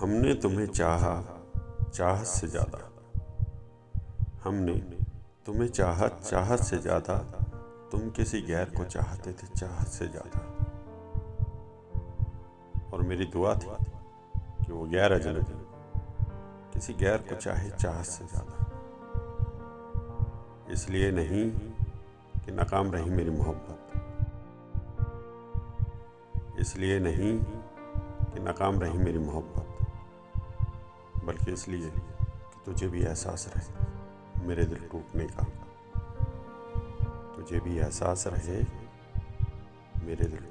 हमने तुम्हें चाहा, चाहत से ज़्यादा। हमने तुम्हें चाहत चाहत से ज़्यादा, तुम किसी गैर को चाहते थे, चाहत से ज़्यादा। और मेरी दुआ थी कि वो गैर अजनबी, किसी गैर को चाहे, चाहत से ज़्यादा। इसलिए नहीं कि नाकाम रही मेरी मोहब्बत। इसलिए नहीं कि नाकाम रही मेरी मोहब्बत। इसलिए कि तुझे भी एहसास रहे मेरे दिल टूटने का। तुझे भी एहसास रहे मेरे दिल